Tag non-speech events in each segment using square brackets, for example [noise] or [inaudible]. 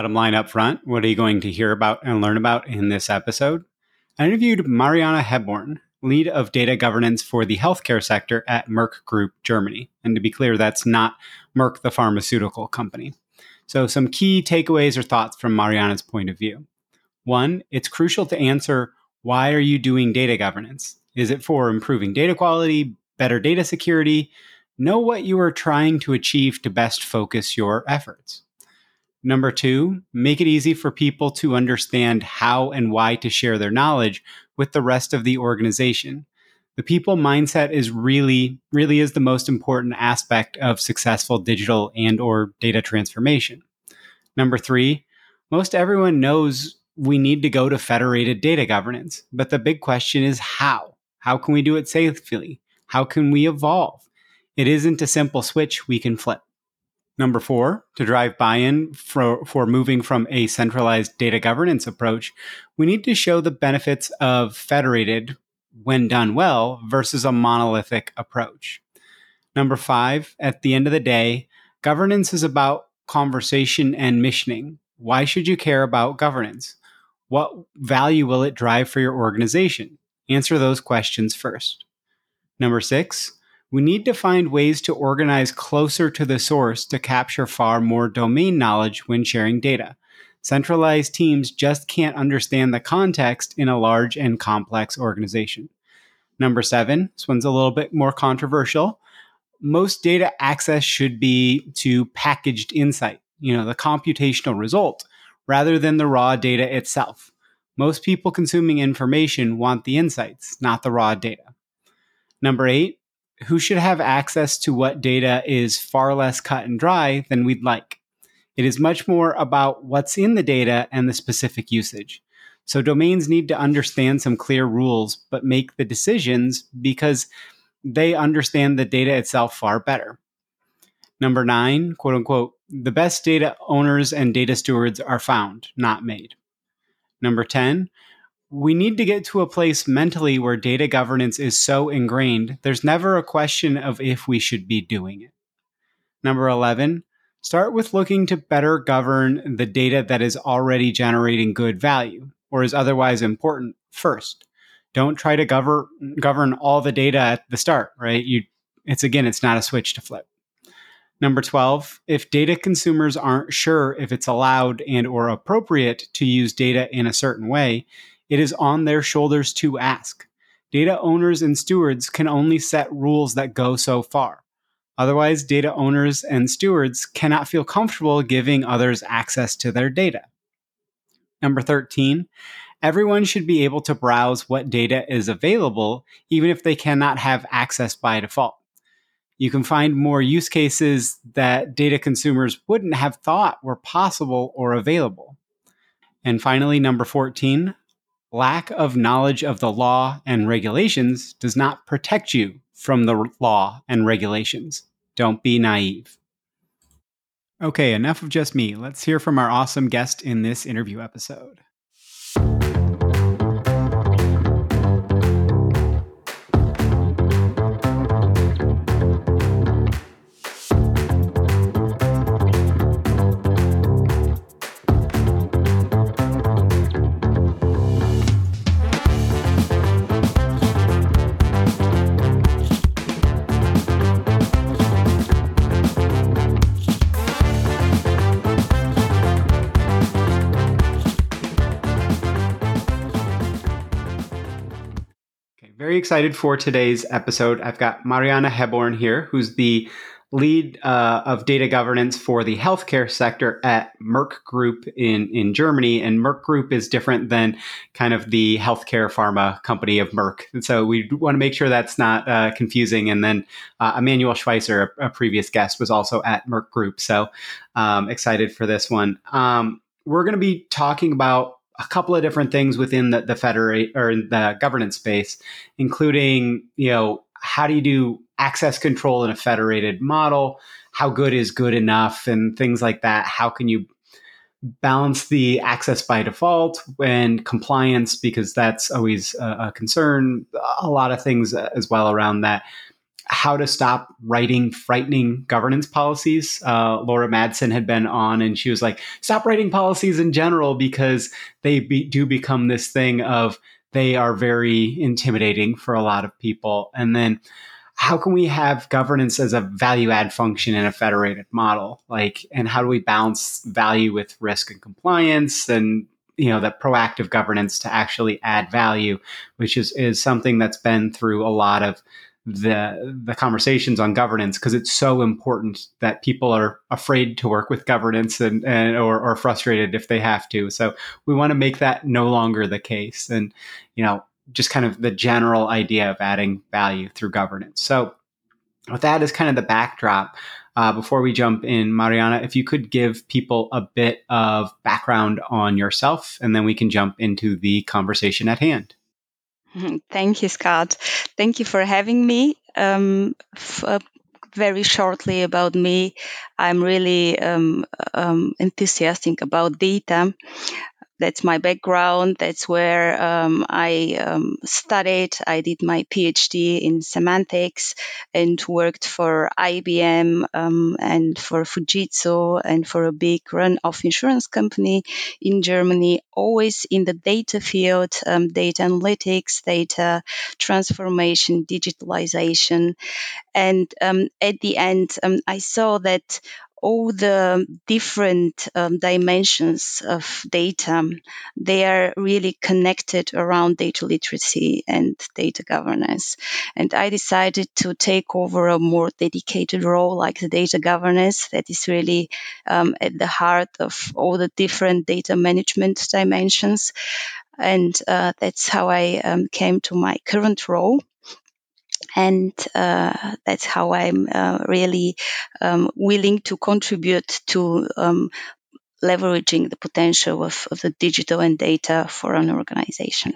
Bottom line up front, what are you going to hear about and learn about in this episode? I interviewed Mariana Hebborn, lead of data governance for the healthcare sector at Merck Group Germany. And to be clear, that's not Merck, the pharmaceutical company. So, some key takeaways or thoughts from Mariana's point of view. One, it's crucial to answer why are you doing data governance? Is it for improving data quality, better data security? Know what you are trying to achieve to best focus your efforts. Number two, make it easy for people to understand how and why to share their knowledge with the rest of the organization. The people mindset is really, really is the most important aspect of successful digital and or data transformation. Number three, most everyone knows we need to go to federated data governance, but the big question is how? How can we do it safely? How can we evolve? It isn't a simple switch we can flip. Number four, to drive buy in for, for moving from a centralized data governance approach, we need to show the benefits of federated, when done well, versus a monolithic approach. Number five, at the end of the day, governance is about conversation and missioning. Why should you care about governance? What value will it drive for your organization? Answer those questions first. Number six, we need to find ways to organize closer to the source to capture far more domain knowledge when sharing data. Centralized teams just can't understand the context in a large and complex organization. Number seven, this one's a little bit more controversial. Most data access should be to packaged insight, you know, the computational result, rather than the raw data itself. Most people consuming information want the insights, not the raw data. Number eight, who should have access to what data is far less cut and dry than we'd like. It is much more about what's in the data and the specific usage. So domains need to understand some clear rules, but make the decisions because they understand the data itself far better. Number nine, quote unquote, the best data owners and data stewards are found, not made. Number 10, we need to get to a place mentally where data governance is so ingrained, there's never a question of if we should be doing it. Number 11, start with looking to better govern the data that is already generating good value or is otherwise important first. Don't try to govern govern all the data at the start, right? You it's again, it's not a switch to flip. Number 12, if data consumers aren't sure if it's allowed and or appropriate to use data in a certain way, it is on their shoulders to ask. data owners and stewards can only set rules that go so far. Otherwise, data owners and stewards cannot feel comfortable giving others access to their data. Number 13, everyone should be able to browse what data is available, even if they cannot have access by default. You can find more use cases that data consumers wouldn't have thought were possible or available. And finally, number 14, lack of knowledge of the law and regulations does not protect you from the law and regulations. Don't be naive. Okay, enough of just me. Let's hear from our awesome guest in this interview episode. Excited for today's episode. I've got Mariana Hebborn here, who's the lead uh, of data governance for the healthcare sector at Merck Group in, in Germany. And Merck Group is different than kind of the healthcare pharma company of Merck. And so we want to make sure that's not uh, confusing. And then uh, Emmanuel Schweitzer, a, a, previous guest, was also at Merck Group. So um, excited for this one. Um, we're going to be talking about a couple of different things within the, the federate or the governance space, including, you know, how do you do access control in a federated model? How good is good enough and things like that? How can you balance the access by default and compliance because that's always a, a concern. A lot of things uh, as well around that how to stop writing frightening governance policies. Uh, Laura Madsen had been on, and she was like, "Stop writing policies in general because they be, do become this thing of they are very intimidating for a lot of people." And then, how can we have governance as a value add function in a federated model? Like, and how do we balance value with risk and compliance and you know that proactive governance to actually add value, which is is something that's been through a lot of the the conversations on governance because it's so important that people are afraid to work with governance and, and or, or frustrated if they have to. So we want to make that no longer the case, and you know just kind of the general idea of adding value through governance. So with that as kind of the backdrop. Uh, before we jump in, Mariana, if you could give people a bit of background on yourself, and then we can jump into the conversation at hand. [laughs] Thank you, Scott. Thank you for having me. Um, f- uh, very shortly about me, I'm really um, um, enthusiastic about data that's my background. That's where um, I um, studied. I did my PhD in semantics and worked for IBM um, and for Fujitsu and for a big run of insurance company in Germany, always in the data field, um, data analytics, data transformation, digitalization. And um, at the end, um, I saw that all the different um, dimensions of data, they are really connected around data literacy and data governance. And I decided to take over a more dedicated role like the data governance that is really um, at the heart of all the different data management dimensions. And uh, that's how I um, came to my current role and uh, that's how I'm uh, really um, willing to contribute to um, leveraging the potential of, of, the digital and data for an organization.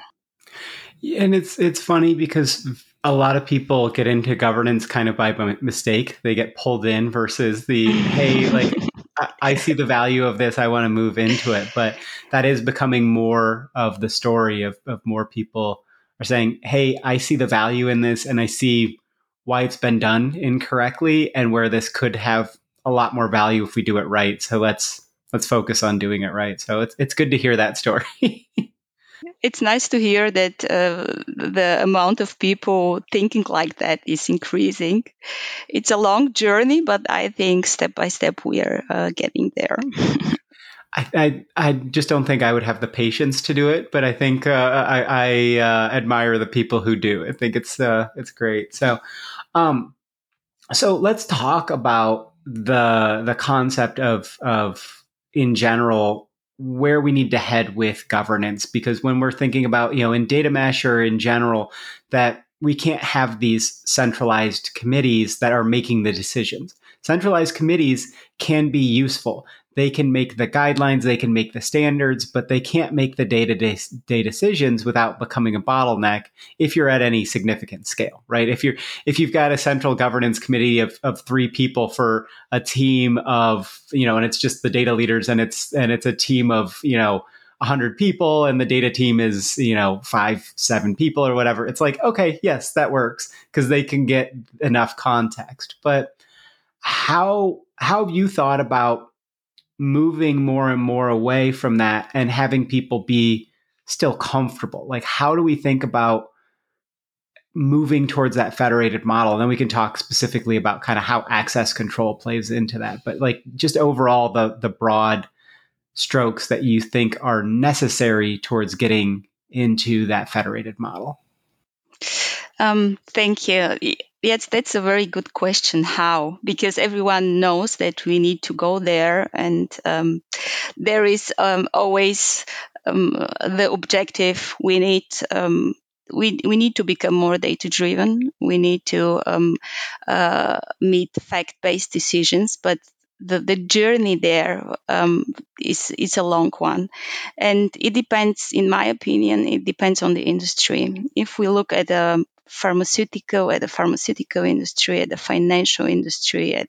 And it's it's funny because a lot of people get into governance kind of by mistake. They get pulled in versus the hey, like [laughs] I, I see the value of this. I want to move into it. But that is becoming more of the story of, of more people are saying, hey, I see the value in this and I see why it's been done incorrectly and where this could have a lot more value if we do it right. So let's let's focus on doing it right. So it's it's good to hear that story. [laughs] it's nice to hear that uh, the amount of people thinking like that is increasing. It's a long journey, but I think step by step we are uh, getting there. [laughs] I, I, just don't think I would have the patience to do it, but I think uh, I, I uh, admire the people who do. I think it's uh, it's great. So, um, so let's talk about the the concept of of in general where we need to head with governance because when we're thinking about you know in data mesh or in general that we can't have these centralized committees that are making the decisions centralized committees can be useful they can make the guidelines, they can make the standards, but they can't make the day to day decisions without becoming a bottleneck if you're at any significant scale, right? If you're if you've got a central governance committee of, of three people for a team of, you know, and it's just the data leaders and it's and it's a team of, you know, 100 people and the data team is you know five seven people or whatever it's like okay yes that works because they can get enough context but how how have you thought about moving more and more away from that and having people be still comfortable? Like, how do we think about moving towards that federated model? And then we can talk specifically about kind of how access control plays into that. But like, just overall, the the broad strokes that you think are necessary towards getting into that federated model. Um, thank you. Yes, that's a very good question. How? Because everyone knows that we need to go there, and um, there is um, always um, the objective. We need um, we we need to become more data driven. We need to um, uh, meet fact based decisions, but the, the journey there um, is is a long one, and it depends. In my opinion, it depends on the industry. If we look at a pharmaceutical, at the pharmaceutical industry, at the financial industry, at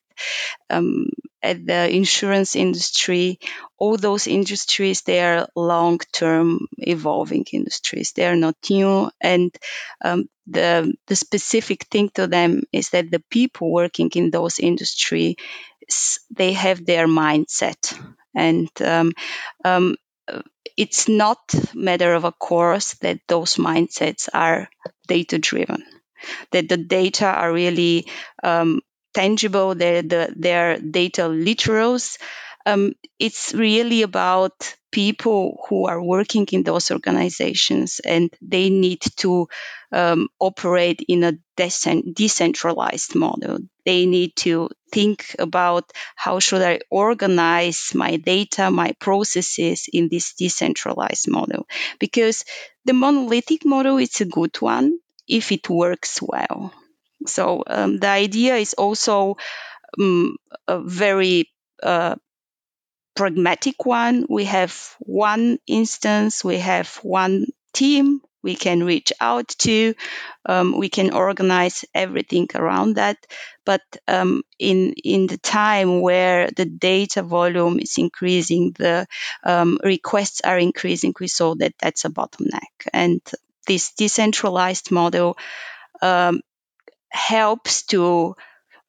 um, at the insurance industry, all those industries they are long-term evolving industries. They are not new, and um, the the specific thing to them is that the people working in those industries they have their mindset and um, um, it's not matter of a course that those mindsets are data driven, that the data are really um, tangible, they're, the, they're data literals. Um, it's really about people who are working in those organizations and they need to um, operate in a decent, decentralized model. They need to think about how should I organize my data, my processes in this decentralized model. Because the monolithic model is a good one if it works well. So um, the idea is also um, a very uh, pragmatic one. We have one instance, we have one team we can reach out to. Um, we can organize everything around that. But um, in in the time where the data volume is increasing, the um, requests are increasing. We saw that that's a bottleneck, and this decentralized model um, helps to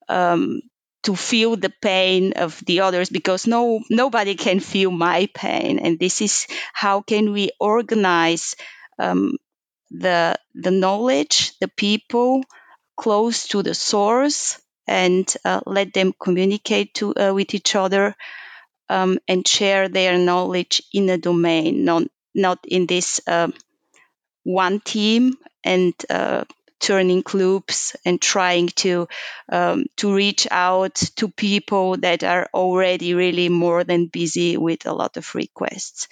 um, to feel the pain of the others because no nobody can feel my pain and this is how can we organize um, the the knowledge the people close to the source and uh, let them communicate to, uh, with each other um, and share their knowledge in a domain not not in this uh, one team and uh, turning loops and trying to um, to reach out to people that are already really more than busy with a lot of requests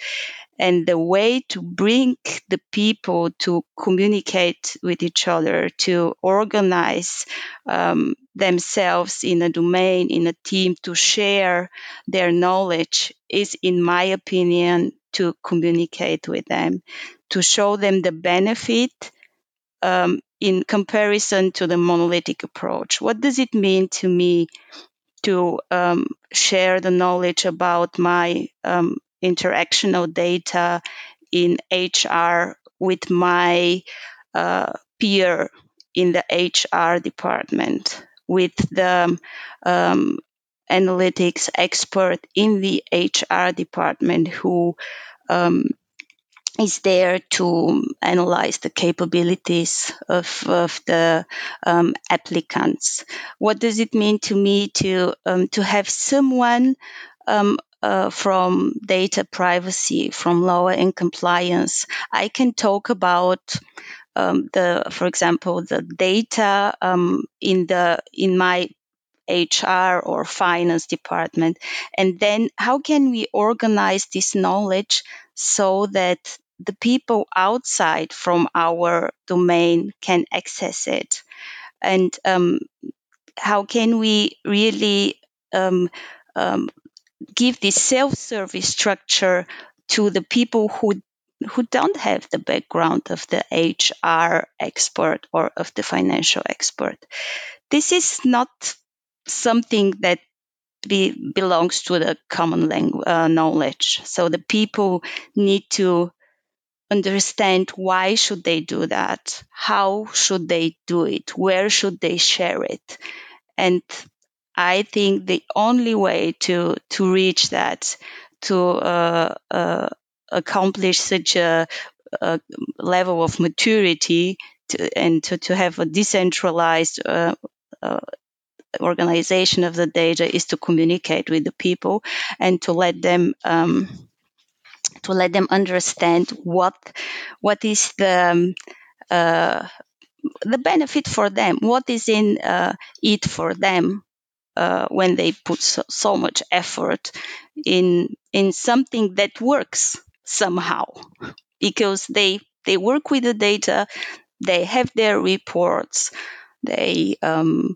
and the way to bring the people to communicate with each other to organize um, themselves in a domain in a team to share their knowledge is in my opinion to communicate with them to show them the benefit um, in comparison to the monolithic approach. What does it mean to me to um, share the knowledge about my um, interactional data in HR with my uh, peer in the HR department, with the um, analytics expert in the HR department who um, is there to analyze the capabilities of, of the um, applicants. What does it mean to me to um, to have someone um, uh, from data privacy, from law and compliance. I can talk about um, the, for example, the data um, in the in my HR or finance department, and then how can we organize this knowledge so that the people outside from our domain can access it, and um, how can we really um, um, give this self-service structure to the people who who don't have the background of the HR expert or of the financial expert. This is not something that be, belongs to the common language uh, knowledge. So the people need to understand why should they do that, how should they do it, where should they share it, and I think the only way to to reach that, to uh, uh, accomplish such a, a, level of maturity, to, and to, to have a decentralized uh, uh, organization of the data, is to communicate with the people and to let them. Um, to let them understand what what is the um, uh, the benefit for them, what is in uh, it for them, uh, when they put so, so, much effort in in something that works somehow. Because they they work with the data they have their reports they um,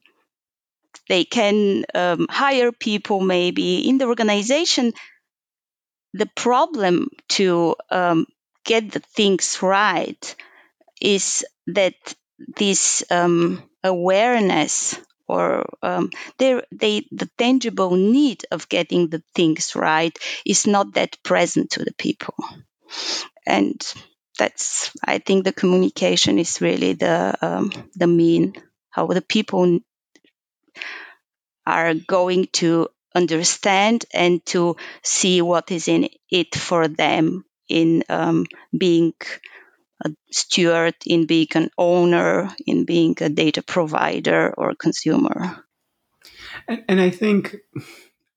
they can um, hire people maybe in the organization. The problem to um, get the things right is that this um, awareness or um, they, the tangible need of getting the things right is not that present to the people. And that's, I think, the communication is really the um, the mean how the people are going to understand and to see what is in it for them in um, being a steward, in being an owner, in being a data provider or consumer. And, and I think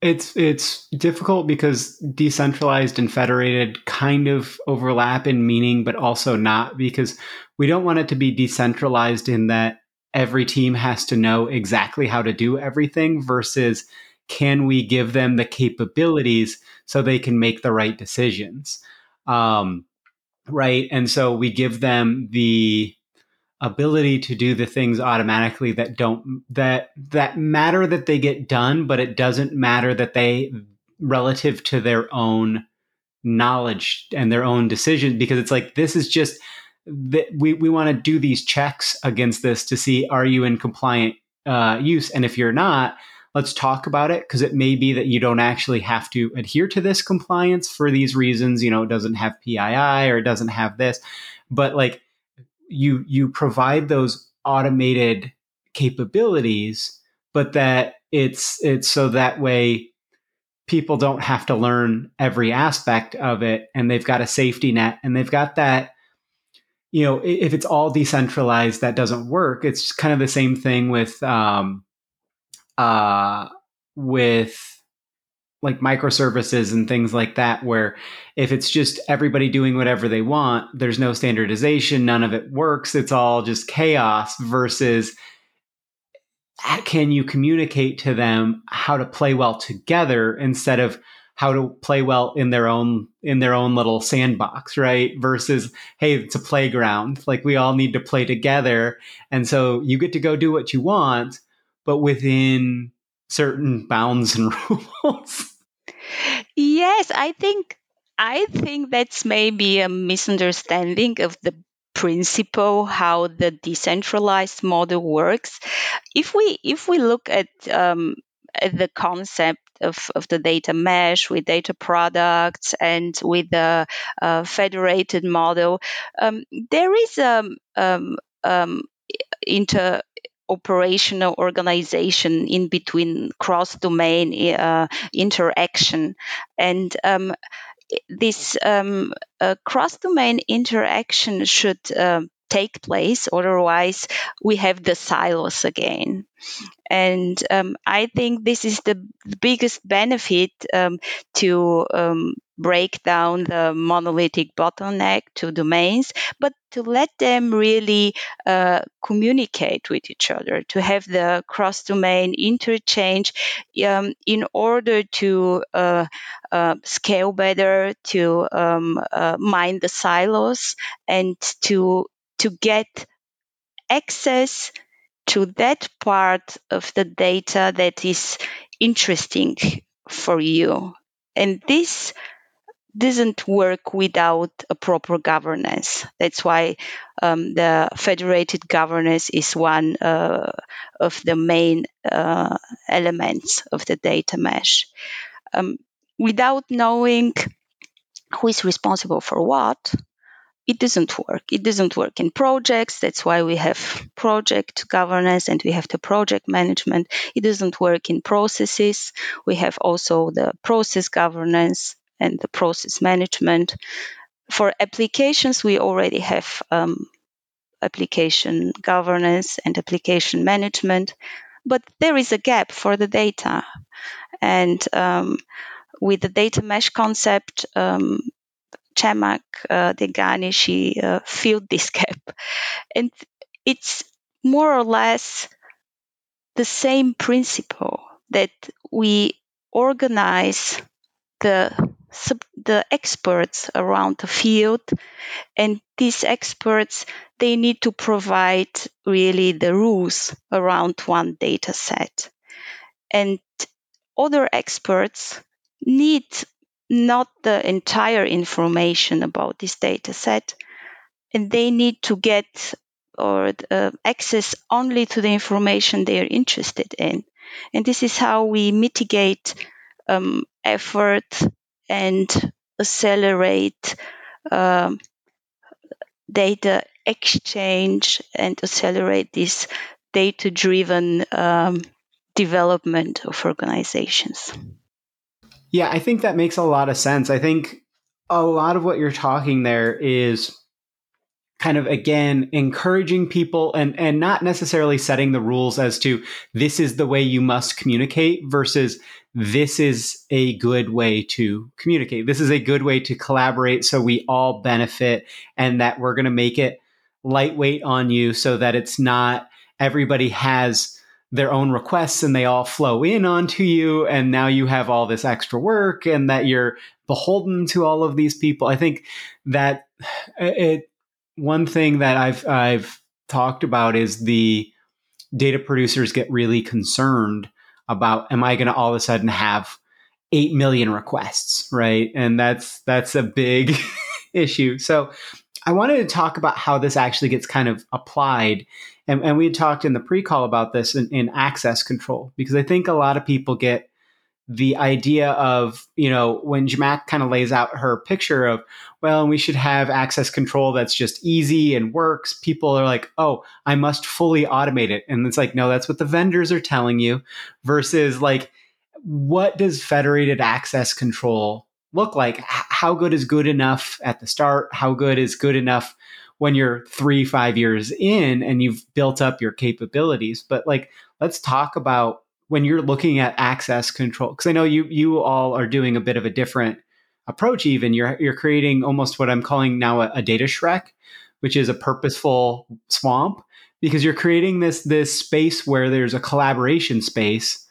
it's it's difficult because decentralized and federated kind of overlap in meaning, but also not because we don't want it to be decentralized in that every team has to know exactly how to do everything versus can we give them the capabilities so they can make the right decisions um, right? And so we give them the ability to do the things automatically that don't that that matter that they get done, but it doesn't matter that they relative to their own knowledge and their own decision because it's like this is just that we, we want to do these checks against this to see are you in compliant uh, use and if you're not let's talk about it because it may be that you don't actually have to adhere to this compliance for these reasons. You know, it doesn't have PII or it doesn't have this, but like you you provide those automated capabilities, but that it's it's so that way people don't have to learn every aspect of it and they've got a safety net and they've got that you know if it's all decentralized that doesn't work it's kind of the same thing with um, uh, with like microservices and things like that, where if it's just everybody doing whatever they want, there's no standardization, none of it works. It's all just chaos versus can you communicate to them how to play well together instead of how to play well in their own in their own little sandbox right versus hey it's a playground like we all need to play together and so you get to go do what you want but within certain bounds and [laughs] rules. Yes, I think I think that's maybe a misunderstanding of the principle how the decentralized model works. If we if we look at um, at the concept of, of the data mesh with data products and with the uh, federated model, um, there is a um, um, inter operational organization in between cross domain uh, interaction. And um, this um, uh, cross domain interaction should uh, take place. Otherwise, we have the silos again. And um, I think this is the biggest benefit um, to um, break down the monolithic bottleneck to domains, but to let them really uh, communicate with each other, to have the cross domain interchange um, in order to uh, uh, scale better, to um, uh, mine the silos, and to to get access to that part of the data that is interesting for you. And this doesn't work without a proper governance. That's why um, the federated governance is one uh, of the main uh, elements of the data mesh. Um, without knowing who is responsible for what, it doesn't work. It doesn't work in projects. That's why we have project governance and we have the project management. It doesn't work in processes. We have also the process governance and the process management. For applications, we already have um, application governance and application management, but there is a gap for the data. And um, with the data mesh concept, um, Zhamak uh, Dehghani, she uh, filled this [laughs] gap. And it's more or less the same principle that we organize the the experts around the field and these experts they need to provide really the rules around one data set and other experts need not the entire information about this data set and they need to get or uh, access only to the information they are interested in and this is how we mitigate um, effort and accelerate um, data exchange and accelerate this data driven um, development of organizations. Yeah, I think that makes a lot of sense. I think a lot of what you're talking there is kind of again encouraging people and and not necessarily setting the rules as to this is the way you must communicate versus this is a good way to communicate. This is a good way to collaborate so we all benefit and that we're going to make it lightweight on you so that it's not everybody has their own requests and they all flow in onto you and now you have all this extra work and that you're beholden to all of these people. I think that [sighs] it one thing that I've I've talked about is the data producers get really concerned about am I going to all of a sudden have 8 million requests, right? And that's that's a big [laughs] issue. So I wanted to talk about how this actually gets kind of applied. And, and we had talked in the pre-call about this in, in access control, because I think a lot of people get the idea of, you know, when Zhamak kind of lays out her picture of, well, we should have access control that's just easy and works, people are like, oh, I must fully automate it. And it's like, no, that's what the vendors are telling you, versus like, what does federated access control look like? How good is good enough at the start? How good is good enough when you're three, five years in and you've built up your capabilities? But like, let's talk about when you're looking at access control because i know you you all are doing a bit of a different approach even you're you're creating almost what i'm calling now a, a data shrek which is a purposeful swamp because you're creating this this space where there's a collaboration space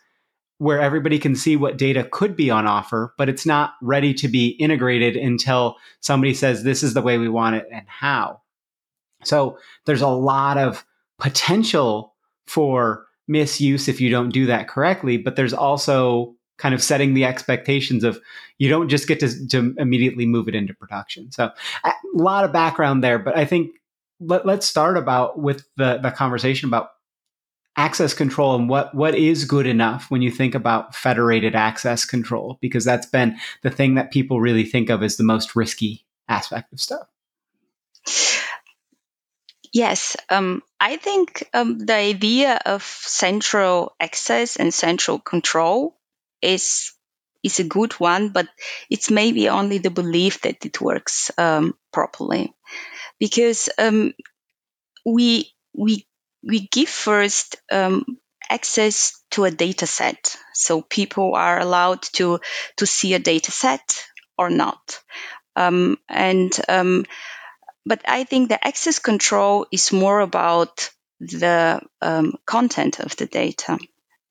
where everybody can see what data could be on offer but it's not ready to be integrated until somebody says this is the way we want it and how so there's a lot of potential for misuse if you don't do that correctly. But there's also kind of setting the expectations of you don't just get to, to immediately move it into production. So a lot of background there, but I think let, us start about with the, the conversation about access control and what what is good enough when you think about federated access control because that's been the thing that people really think of as the most risky aspect of stuff Yes, um, I think um, the idea of central access and central control is is a good one, but it's maybe only the belief that it works um, properly, because um, we we we give first um, access to a data set, so people are allowed to to see a data set or not. Um, and um, but I think the access control is more about the um, content of the data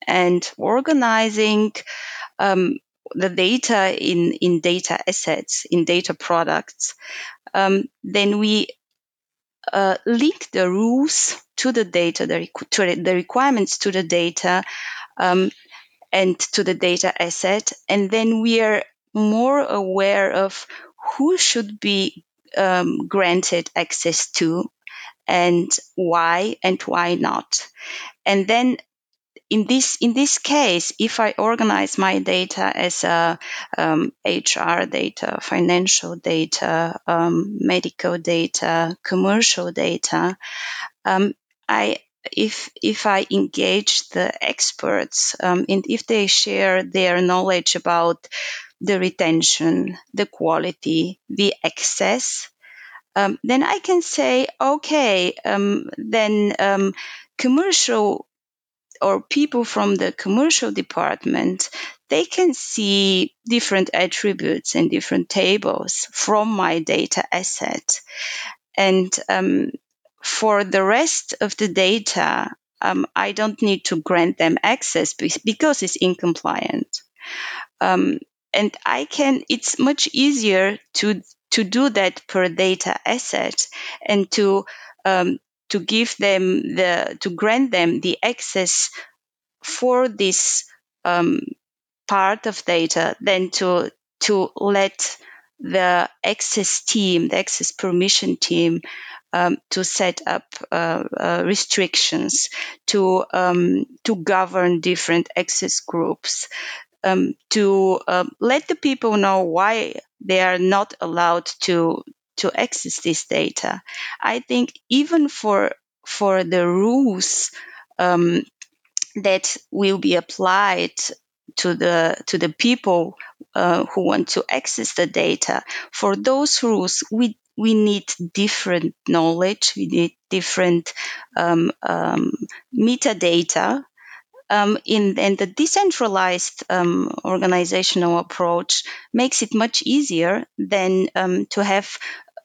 and organizing um, the data in, in data assets, in data products. Um, then we uh, link the rules to the data, the, to the requirements to the data, um, and to the data asset. And then we are more aware of who should be um, granted access to and why and why not. And then in this in this case, if I organize my data as a um, HR data, financial data, um, medical data, commercial data, um, I if if I engage the experts um, and if they share their knowledge about the retention, the quality, the access, um, then I can say, okay, um, then um, commercial or people from the commercial department, they can see different attributes and different tables from my data asset. And um, for the rest of the data, um, I don't need to grant them access because it's incompliant. Um, and I can, it's much easier to, to do that per data asset and to um, to give them the to grant them the access for this um, part of data than to to let the access team, the access permission team, um, to set up uh, uh, restrictions, to um, to govern different access groups, um, to um, let the people know why they are not allowed to to access this data. I think even for for the rules um, that will be applied to the to the people uh, who want to access the data, for those rules, we we need different knowledge. We need different um, um, metadata um, in, and the decentralized um, organizational approach makes it much easier than um, to have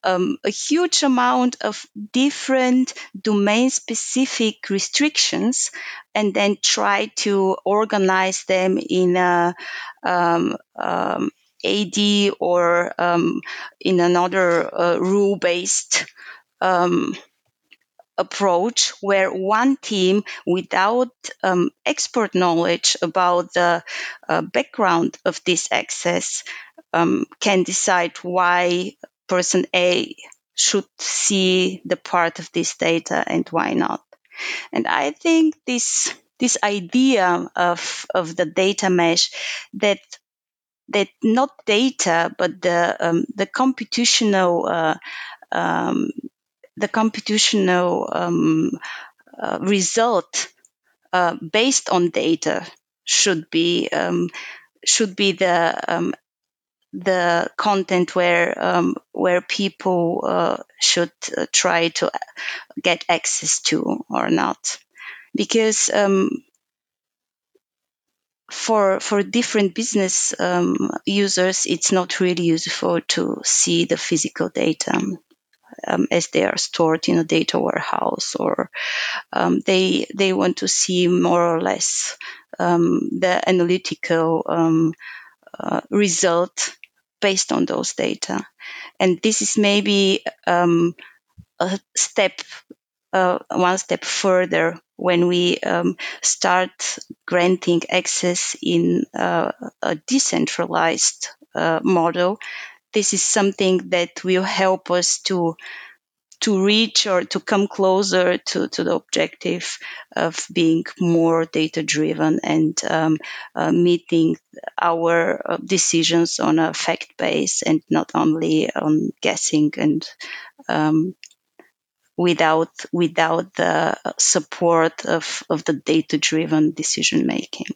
um, a huge amount of different domain specific restrictions and then try to organize them in a um, um, AD or in another uh, rule based approach where one team without um, expert knowledge about the uh, background of this access um, can decide why person A should see the part of this data and why not. And I think this this idea of of the data mesh that that not data but the um, the computational uh, um, the computational um, uh, result uh, based on data should be um, should be the um, the content where um, where people uh, should uh, try to get access to or not, because um, for for different business um, users, it's not really useful to see the physical data um, as they are stored in a data warehouse, or um, they they want to see more or less um, the analytical um, uh, result based on those data. And this is maybe um, a step, uh, one step further when we um, start granting access in uh, a decentralized uh, model this is something that will help us to to reach or to come closer to, to the objective of being more data driven and um, uh, meeting our uh, decisions on a fact base and not only on guessing and um, without without the support of, of the data driven decision making.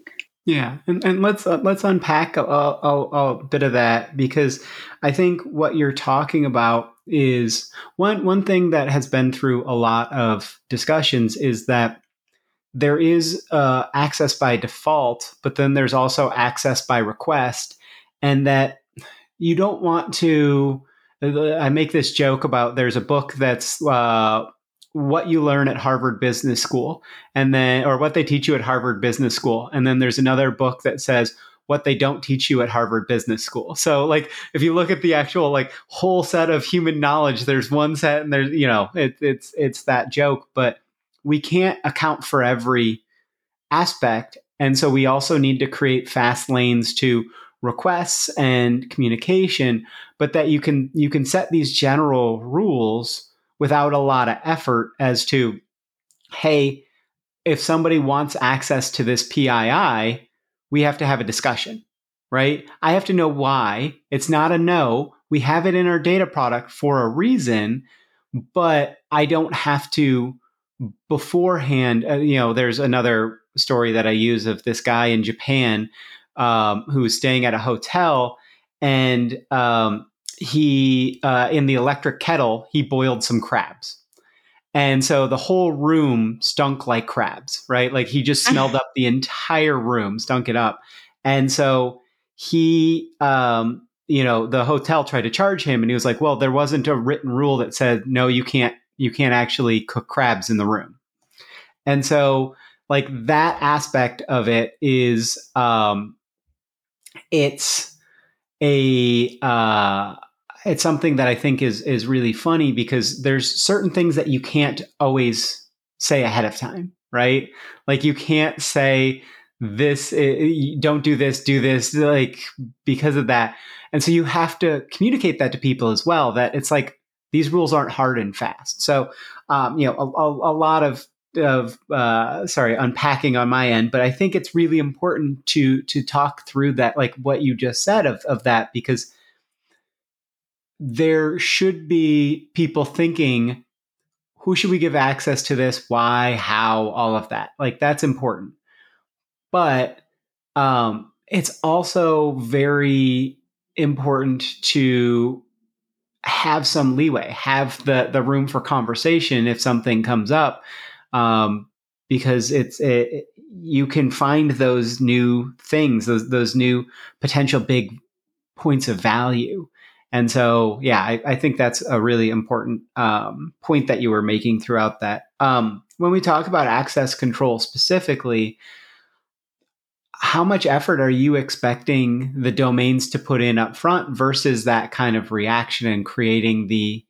Yeah, and, and let's uh, let's unpack a, a, a, bit of that because I think what you're talking about is one one thing that has been through a lot of discussions is that there is uh, access by default, but then there's also access by request, and that you don't want to. I make this joke about there's a book that's uh, what you learn at Harvard Business School, and then or what they teach you at Harvard Business School, and then there's another book that says what they don't teach you at Harvard Business School. So like if you look at the actual like whole set of human knowledge, there's one set and there's you know it, it's it's that joke, but we can't account for every aspect, and so we also need to create fast lanes to requests and communication, but that you can you can set these general rules without a lot of effort as to hey if somebody wants access to this PII, we have to have a discussion, right? I have to know why. It's not a no. We have it in our data product for a reason, but I don't have to beforehand. Uh, you know, there's another story that I use of this guy in Japan um, who was staying at a hotel and um, he, uh, in the electric kettle, he boiled some crabs. And so the whole room stunk like crabs, right? Like he just [laughs] smelled up the entire room, stunk it up. And so he, um, you know, the hotel tried to charge him and he was like, well, there wasn't a written rule that said, no, you can't, you can't actually cook crabs in the room. And so like that aspect of it is, um, it's a, uh, it's something that I think is is really funny because there's certain things that you can't always say ahead of time, right? Like you can't say this don't do this do this like because of that and so you have to communicate that to people as well that it's like these rules aren't hard and fast so um, you know a, a, a, lot of of uh, sorry unpacking on my end but i think it's really important to to talk through that like what you just said of, of that because there should be people thinking who should we give access to this? Why? How? All of that. Like that's important. But um, it's also very important to have some leeway have the the room for conversation if something comes up um, because it's it, you can find those new things those those new potential big points of value and so, yeah, I, I think that's a really important um, point that you were making throughout that. Um, when we talk about access control specifically, how much effort are you expecting the domains to put in up front versus that kind of reaction and creating the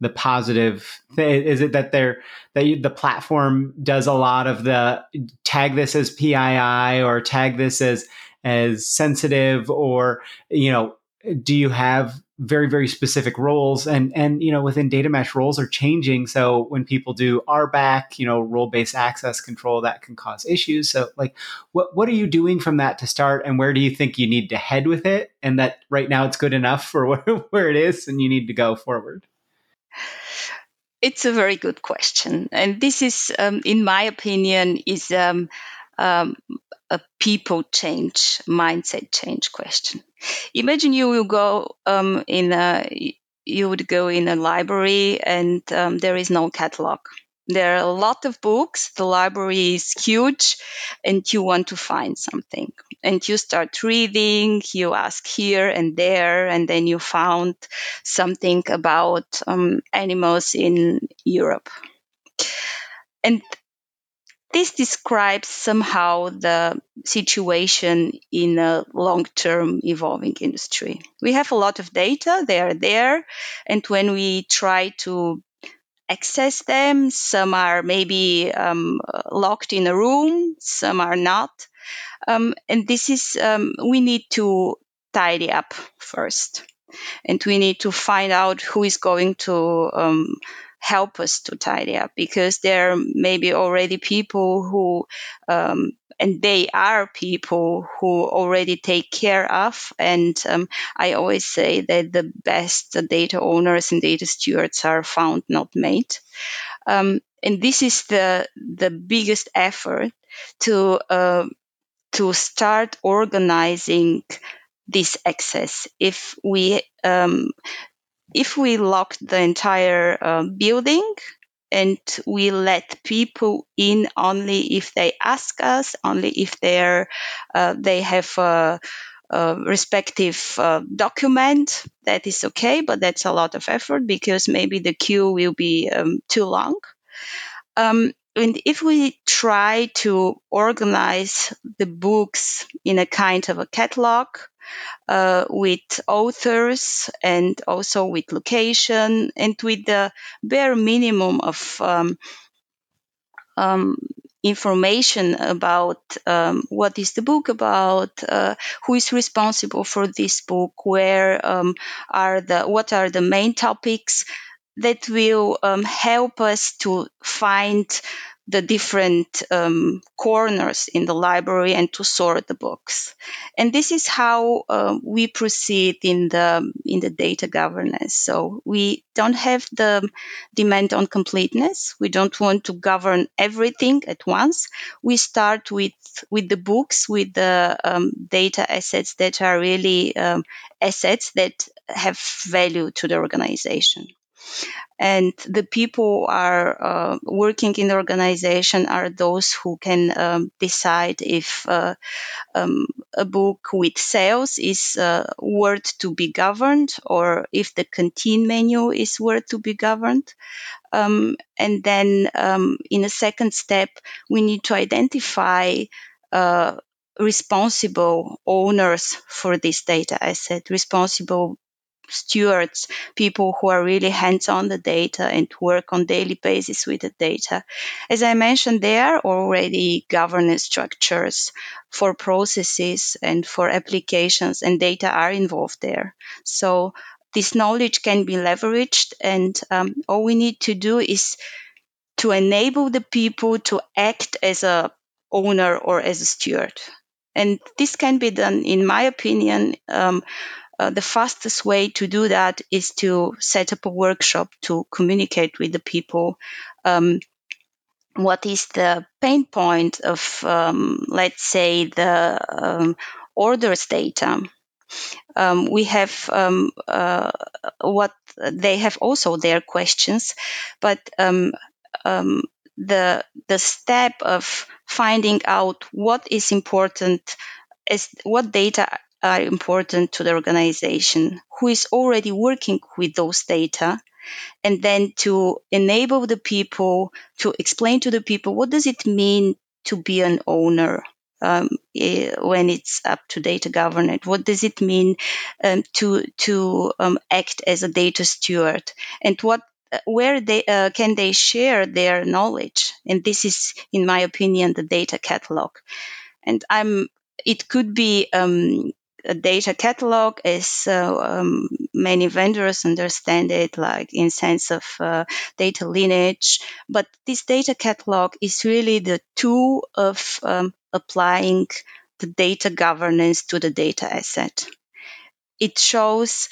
the positive is it that they're that you, the platform does a lot of the tag this as PII or tag this as as sensitive or you know do you have very very specific roles. And and you know within data mesh roles are changing. So when people do RBAC you know role based access control that can cause issues. So like what what are you doing from that to start? And where do you think you need to head with it? And that right now it's good enough for [laughs] where, it is and you need to go forward. It's a very good question. And this is um, in my opinion is um, um, a people change, mindset change question. Imagine you will go um, in a you would go in a library and um, there is no catalog. There are a lot of books. The library is huge, and you want to find something. And you start reading. You ask here and there, and then you found something about um, animals in Europe. And this describes somehow the situation in a long term evolving industry. We have a lot of data, they are there, and when we try to access them, some are maybe um, locked in a room, some are not. Um, and this is, um, we need to tidy up first. And we need to find out who is going to um, help us to tidy up because there may be already people who um, and they are people who already take care of. And um, i always say that the best data owners and data stewards are found not made. Um, and this is the the biggest effort to uh, to start organizing this access. If we um, if we lock the entire uh, building and we let people in only if they ask us, only if they're uh, they have a, a respective uh, document. That is okay, but that's a lot of effort because maybe the queue will be um, too long. Um, and if we try to organize the books in a kind of a catalog uh, with authors and also with location and with the bare minimum of um, um, information about um, what is the book about, uh, who is responsible for this book, where um, are the what are the main topics that will um, help us to find the different um, corners in the library and to sort the books. And this is how uh, we proceed in the in the data governance. So we don't have the demand on completeness. We don't want to govern everything at once. We start with with the books, with the um, data assets that are really um, assets that have value to the organization and the people are uh, working in the organization are those who can um, decide if uh, um, a book with sales is uh, worth to be governed or if the canteen menu is worth to be governed. Um, and then um, in a second step we need to identify uh, responsible owners for this data asset, responsible stewards, people who are really hands on the data and work on daily basis with the data. As I mentioned, there are already governance structures for processes and for applications and data are involved there. So this knowledge can be leveraged and um, all we need to do is to enable the people to act as a owner or as a steward. And this can be done, in my opinion, um, uh, the fastest way to do that is to set up a workshop to communicate with the people um, what is the pain point of, um, let's say, the um, orders data. Um, we have um, uh, what they have also their questions, but um, the the step of finding out what is important is what data are important to the organization who is already working with those data and then to enable the people to explain to the people what does it mean to be an owner um, eh, when it's up to data governance. What does it mean um, to to um, act as a data steward? And what where they uh, can they share their knowledge? And this is in my opinion the data catalog. And i'm it could be um, data catalog as uh, um, many vendors understand it, like in sense of uh, data lineage. But this data catalog is really the tool of um, applying the data governance to the data asset. It shows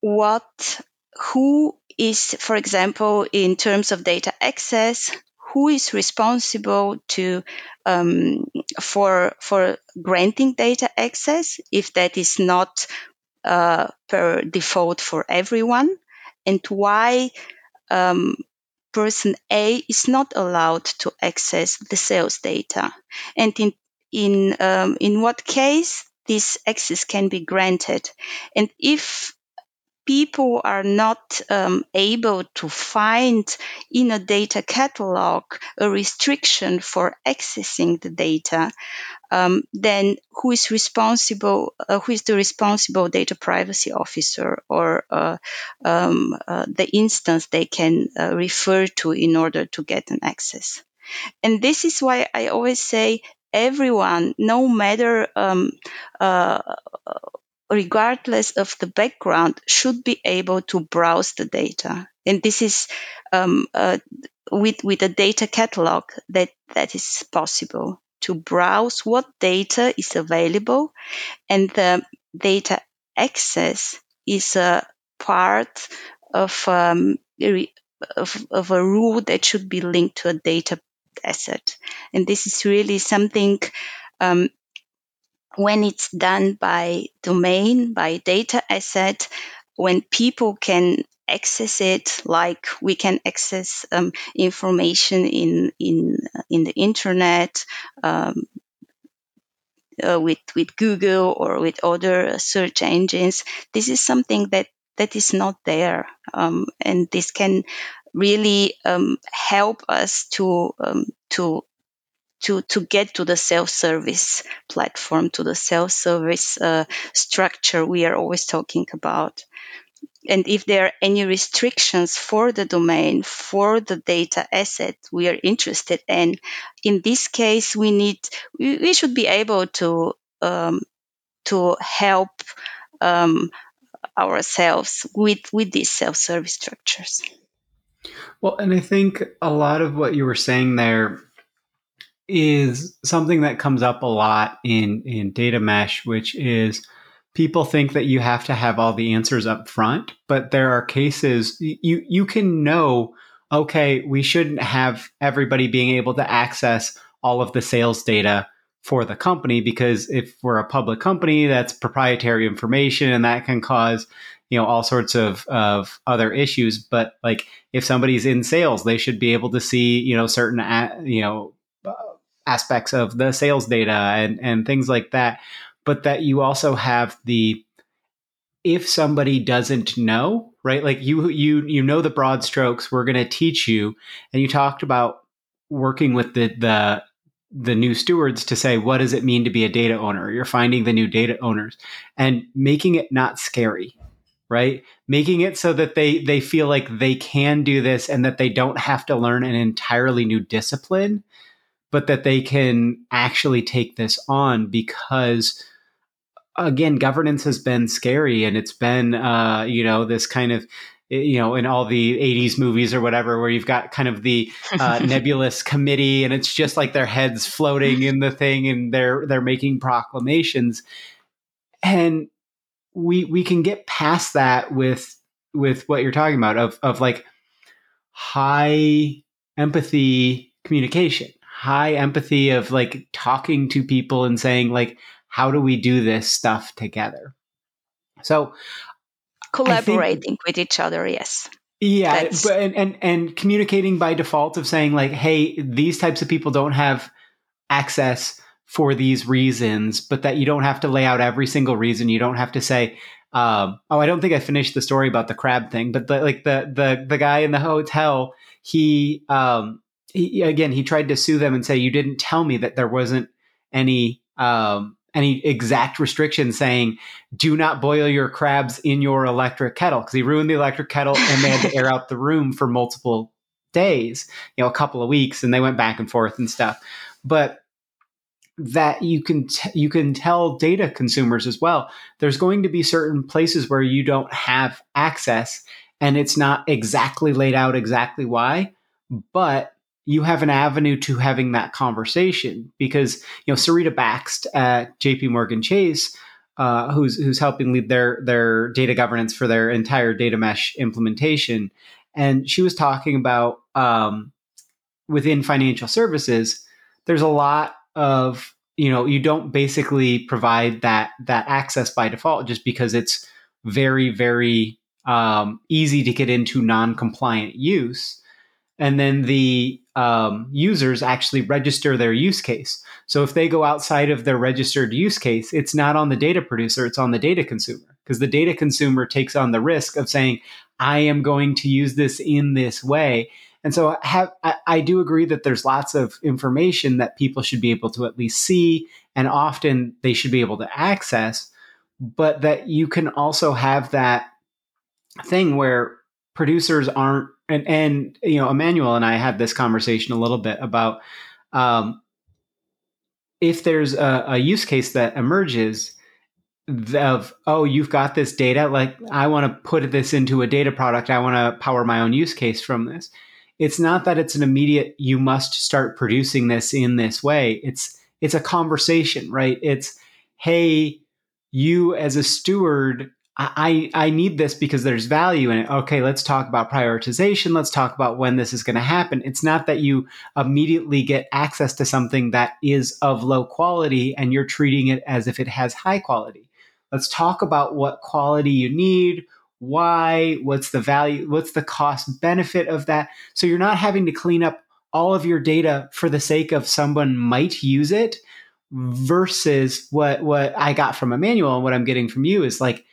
what, who is, for example, in terms of data access, who is responsible to um, for for granting data access if that is not uh, per default for everyone, and why um, person A is not allowed to access the sales data, and in in um, in what case this access can be granted, and if people are not um, able to find in a data catalog a restriction for accessing the data, um, then who is responsible? Uh, who is the responsible data privacy officer or uh, um, uh, the instance they can uh, refer to in order to get an access? And this is why I always say everyone, no matter um, uh, regardless of the background, should be able to browse the data. And this is um, uh, with with a data catalog that that is possible to browse what data is available, and the data access is a part of um, of, of a rule that should be linked to a data asset. And this is really something um, when it's done by domain, by data asset, when people can access it like we can access um, information in in in the internet um, uh, with with Google or with other search engines. This is something that that is not there, um, and this can really um, help us to um, to to to get to the self-service platform, to the self-service uh, structure we are always talking about and if there are any restrictions for the domain, for the data asset we are interested in, in this case, we need, we, we should be able to, um, to help um, ourselves with, with these self-service structures. Well, and I think a lot of what you were saying there is something that comes up a lot in, in data mesh, which is people think that you have to have all the answers up front, but there are cases you you can know okay, we shouldn't have everybody being able to access all of the sales data for the company because if we're a public company, that's proprietary information and that can cause you know all sorts of of other issues. But like if somebody's in sales they should be able to see you know certain you know aspects of the sales data and and things like that but that you also have the if somebody doesn't know, right? Like you you you know the broad strokes, we're going to teach you. And you talked about working with the the the new stewards to say what does it mean to be a data owner? You're finding the new data owners and making it not scary, right? Making it so that they they feel like they can do this and that they don't have to learn an entirely new discipline, but that they can actually take this on because again, governance has been scary and it's been, uh, you know, this kind of, you know, in all the 80s movies or whatever, where you've got kind of the uh, [laughs] nebulous committee and it's just like their heads floating in the thing and they're, they're making proclamations. And we, we can get past that with, with what you're talking about of, of like high empathy communication, high empathy of like talking to people and saying like, how do we do this stuff together? So collaborating think, with each other, yes. Yeah, but and, and and communicating by default of saying like, hey, these types of people don't have access for these reasons, but that you don't have to lay out every single reason. You don't have to say, um, oh, I don't think I finished the story about the crab thing, but the, like the the the guy in the hotel, he um he, again he tried to sue them and say you didn't tell me that there wasn't any um any exact restrictions saying do not boil your crabs in your electric kettle because he ruined the electric kettle and they had to air out the room for multiple days, you know, a couple of weeks, and they went back and forth and stuff. But that you can t- you can tell data consumers as well. There's going to be certain places where you don't have access, and it's not exactly laid out exactly why, but you have an avenue to having that conversation because you know Serita Bakst at J.P. Morgan Chase, uh, who's who's helping lead their their data governance for their entire data mesh implementation, and she was talking about um, within financial services, there's a lot of you know you don't basically provide that that access by default just because it's very very um, easy to get into non-compliant use and then the um, users actually register their use case. So if they go outside of their registered use case, it's not on the data producer, it's on the data consumer because the data consumer takes on the risk of saying, I am going to use this in this way. And so have, I, I do agree that there's lots of information that people should be able to at least see, and often they should be able to access, but that you can also have that thing where producers aren't and and you know Emmanuel and I had this conversation a little bit about um, if there's a, a, use case that emerges of oh you've got this data like I want to put this into a data product I want to power my own use case from this. It's not that it's an immediate you must start producing this in this way. It's it's a conversation right? It's hey you as a steward I, I need this because there's value in it. Okay, let's talk about prioritization. Let's talk about when this is going to happen. It's not that you immediately get access to something that is of low quality and you're treating it as if it has high quality. Let's talk about what quality you need, why, what's the value, what's the cost benefit of that. So you're not having to clean up all of your data for the sake of someone might use it versus what what I got from Emmanuel and what I'm getting from you is like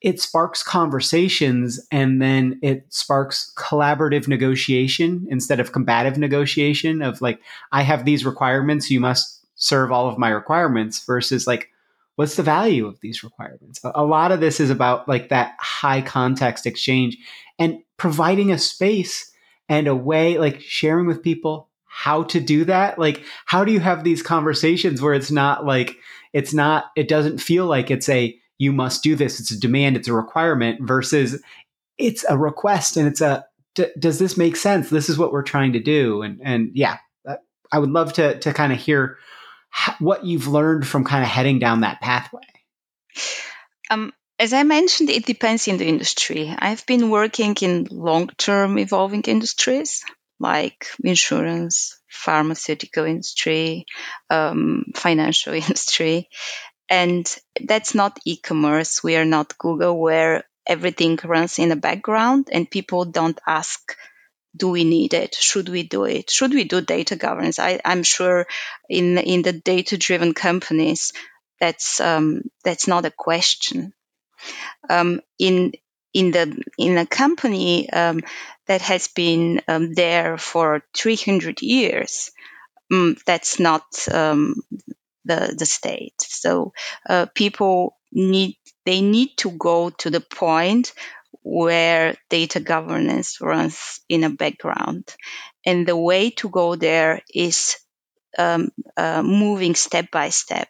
it sparks conversations and then it sparks collaborative negotiation instead of combative negotiation of like i have these requirements you must serve all of my requirements versus like what's the value of these requirements? A lot of this is about like that high context exchange and providing a space and a way like sharing with people how to do that. Like how do you have these conversations where it's not like it's not it doesn't feel like it's a you must do this. It's a demand, it's a requirement versus it's a request and it's a does this make sense? This is what we're trying to do. And and yeah, I would love to to kind of hear what you've learned from kind of heading down that pathway. Um, as I mentioned, it depends in the industry. I've been working in long term evolving industries like insurance, pharmaceutical industry, um, financial [laughs] industry. And that's not e-commerce. We are not Google where everything runs in the background and people don't ask, do we need it? Should we do it? Should we do data governance? I, am sure in in the data driven companies, that's um, that's not a question. Um, in in the in a company um, that has been um, there for 300 years, um, that's not um, the, the state. So uh, people need they need to go to the point where data governance runs in a background, and the way to go there is um, uh, moving step by step.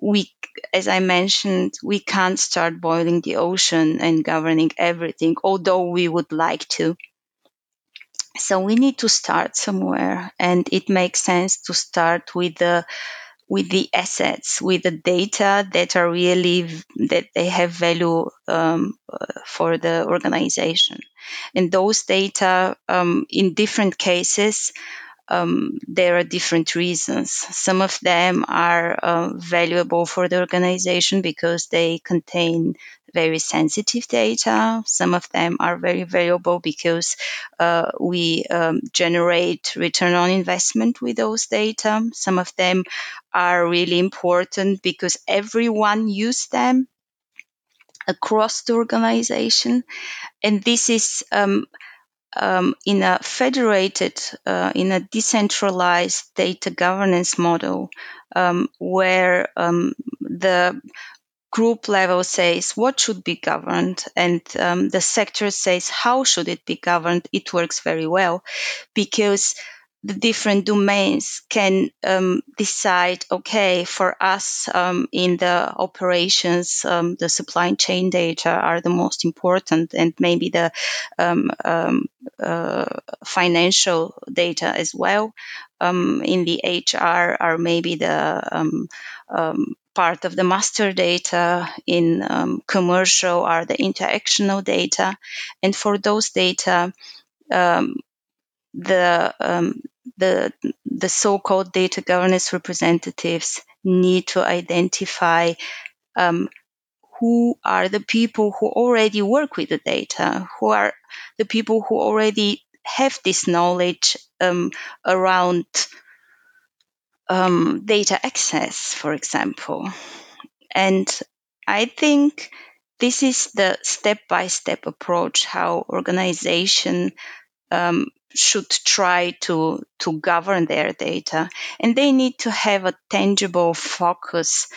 We, as I mentioned, we can't start boiling the ocean and governing everything, although we would like to. So we need to start somewhere, and it makes sense to start with the with the assets, with the data that are really that they have value um, for the organization, and those data um, in different cases. Um, there are different reasons. Some of them are uh, valuable for the organization because they contain very sensitive data. Some of them are very valuable because uh, we um, generate return on investment with those data. Some of them are really important because everyone uses them across the organization. And this is um, um, in a federated, uh, in a decentralized data governance model, um, where um, the group level says what should be governed and um, the sector says how should it be governed, it works very well because the different domains can um, decide okay for us um, in the operations um, the supply chain data are the most important and maybe the um, um, uh, financial data as well. In the hr are maybe the part of the master data in commercial are the interactional data. And for those data the um, the the so-called data governance representatives need to identify um, who are the people who already work with the data, who are the people who already have this knowledge um, around um, data access, for example. And I think this is the step-by-step approach how organization um, should try to to govern their data and they need to have a tangible focus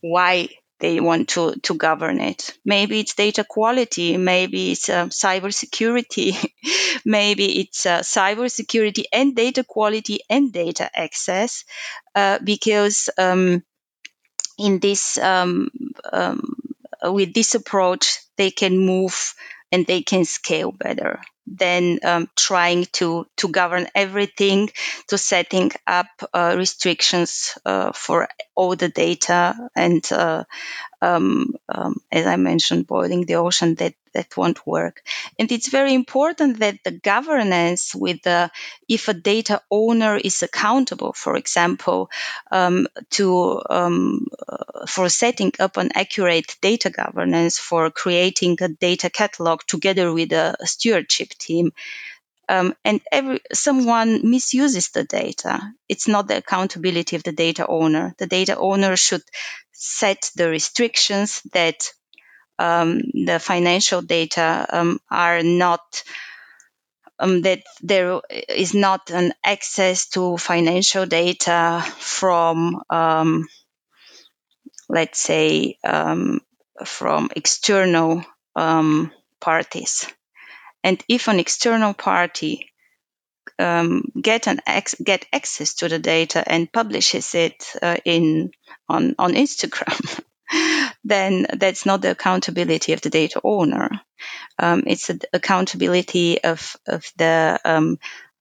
why they want to to govern it. Maybe it's data quality maybe it's uh, cyber security [laughs] maybe it's uh, cyber security and data quality and data access uh, because um, in this um, um, with this approach they can move and they can scale better than um, trying to to govern everything to setting up uh, restrictions uh, for all the data and uh, um, um, as I mentioned, boiling the ocean that that won't work. And it's very important that the governance with the if a data owner is accountable, for example, um, to um, uh, for setting up an accurate data governance, for creating a data catalog together with a stewardship team. Um, and every someone misuses the data. It's not the accountability of the data owner. The data owner should set the restrictions that um, the financial data um, are not um, that there is not an access to financial data from, um, let's say, um, from external um, parties. And if an external party um, get an ex- get access to the data and publishes it uh, in on on Instagram, [laughs] then that's not the accountability of the data owner. Um, it's the accountability of, of the um,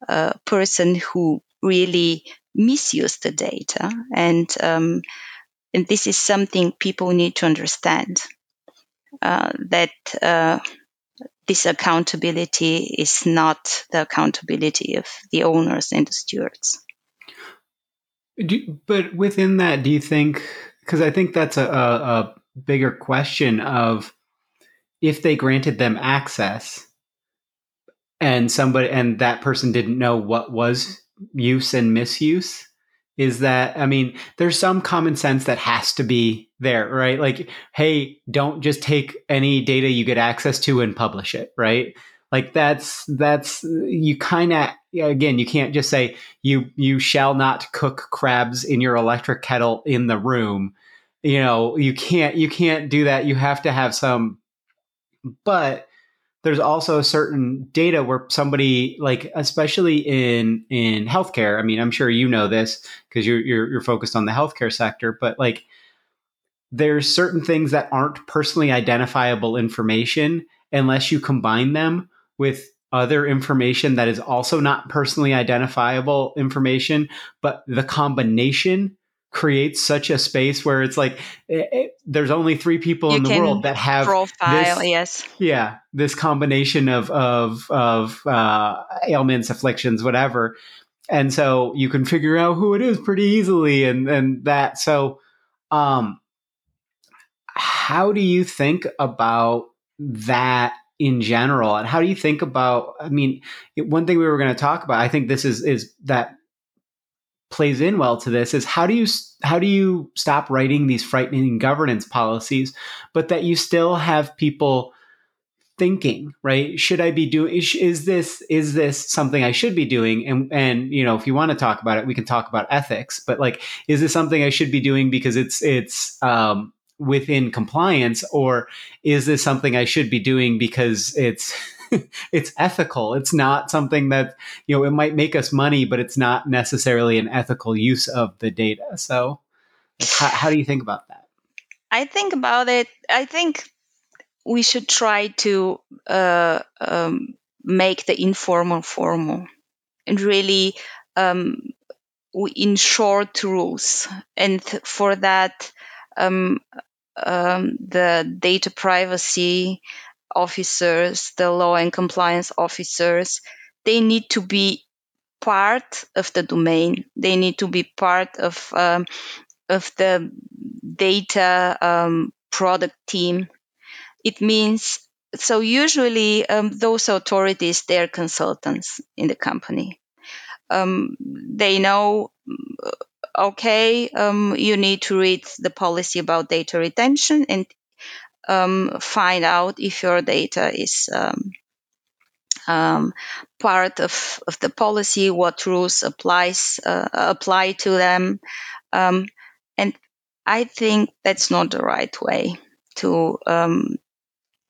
uh, person who really misused the data. And, um, and this is something people need to understand uh, that uh, this accountability is not the accountability of the owners and the stewards. Do, but within that, do you think? Because I think that's a, a, a bigger question of if they granted them access and somebody and that person didn't know what was use and misuse is that i mean there's some common sense that has to be there right? Like hey don't just take any data you get access to and publish it right? Like that's that's you kind of again you can't just say you you shall not cook crabs in your electric kettle in the room you know you can't you can't do that. You have to have some but there's also certain data where somebody like especially in in healthcare i mean i'm sure you know this because you're, you're you're focused on the healthcare sector but like there's certain things that aren't personally identifiable information unless you combine them with other information that is also not personally identifiable information but the combination creates such a space where it's like it, it, there's only three people you in the world that have profile this, yes. Yeah this combination of of of uh, ailments afflictions whatever. And so you can figure out who it is pretty easily and and that. So um how do you think about that in general? And how do you think about i mean one thing we were going to talk about i think this is is that plays in well to this is how do you how do you stop writing these frightening governance policies but that you still have people thinking right? Should i be doing is, is this is this something i should be doing? And and you know if you want to talk about it we can talk about ethics but like is this something i should be doing because it's it's um within compliance or is this something i should be doing because it's [laughs] it's ethical. It's not something that, you know, it might make us money, but it's not necessarily an ethical use of the data. So, how, how do you think about that? I think about it. I think we should try to uh, um, make the informal formal and really um, in short rules. And for that, um, um, the data privacy officers, the law and compliance officers, they need to be part of the domain. They need to be part of um, of the data um, product team. It means so usually um, those authorities they're consultants in the company. Um, they know okay, um, you need to read the policy about data retention, and um, find out if your data is um, um, part of, of the policy, what rules applies uh, apply to them, um, and I think that's not the right way to um,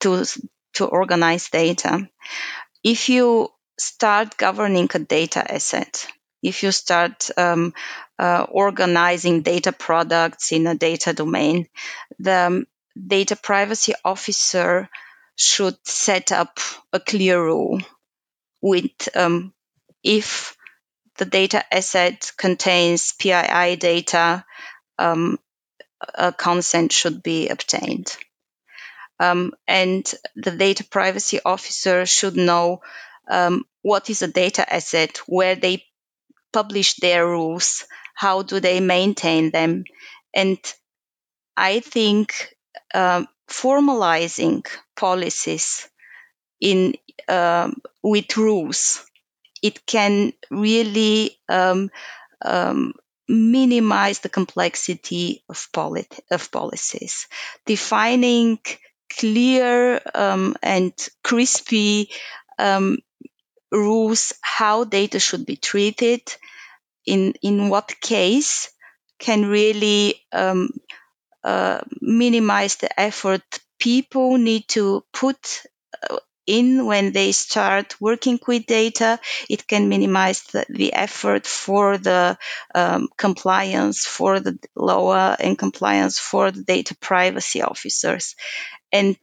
to to organize data. If you start governing a data asset, if you start um, uh, organizing data products in a data domain, the data privacy officer should set up a clear rule with um, if the data asset contains PII data, um, a consent should be obtained. Um, and the data privacy officer should know um, what is a data asset, where they publish their rules, how do they maintain them, and I think um, formalizing policies in um, with rules, it can really um, minimize the complexity of, polit- of policies. Defining clear and crispy rules how data should be treated in in what case can really um, uh, minimize the effort people need to put uh, in when they start working with data. It can minimize the, the effort for the um, compliance, for the law and compliance for the data privacy officers. And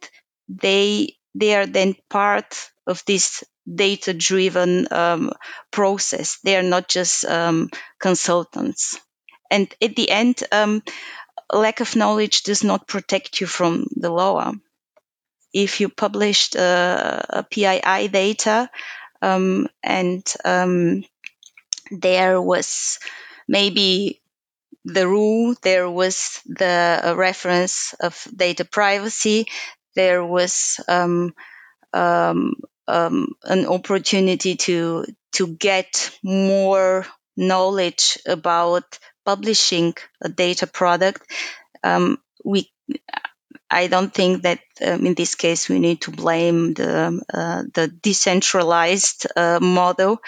they, they are then part of this data driven um, process. They are not just um, consultants. And at the end, um, lack of knowledge does not protect you from the law. If you published uh, a PII data um, and um, there was maybe the rule, there was the reference of data privacy, there was um, um, um, an opportunity to to get more knowledge about publishing a data product. Um, we I don't think that um, in this case we need to blame the uh, the decentralized uh, model.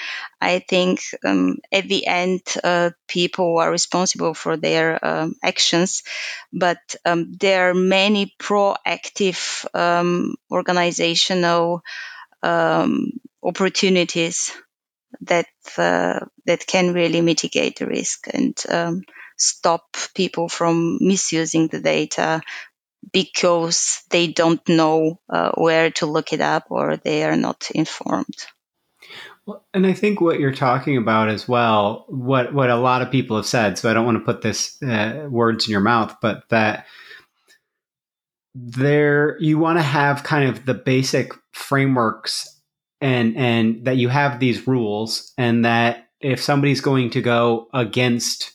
I think um, at the end uh, people are responsible for their um, actions, but um, there are many proactive um, organizational um, opportunities that uh, that can really mitigate the risk and stop people from misusing the data because they don't know uh, where to look it up or they are not informed. Well, and I think what you're talking about as well, what what a lot of people have said. So I don't want to put this uh, words in your mouth, but that there you want to have kind of the basic frameworks and and that you have these rules and that if somebody's going to go against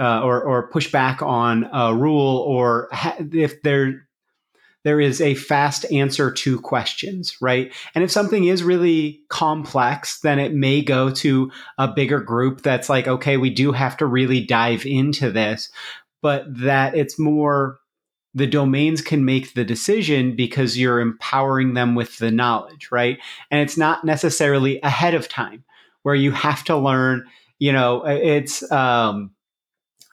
uh, or or push back on a rule, or ha- if there there is a fast answer to questions, right? And if something is really complex, then it may go to a bigger group that's like, okay, we do have to really dive into this, but that it's more the domains can make the decision because you're empowering them with the knowledge, right? And it's not necessarily ahead of time where you have to learn, you know, it's, um,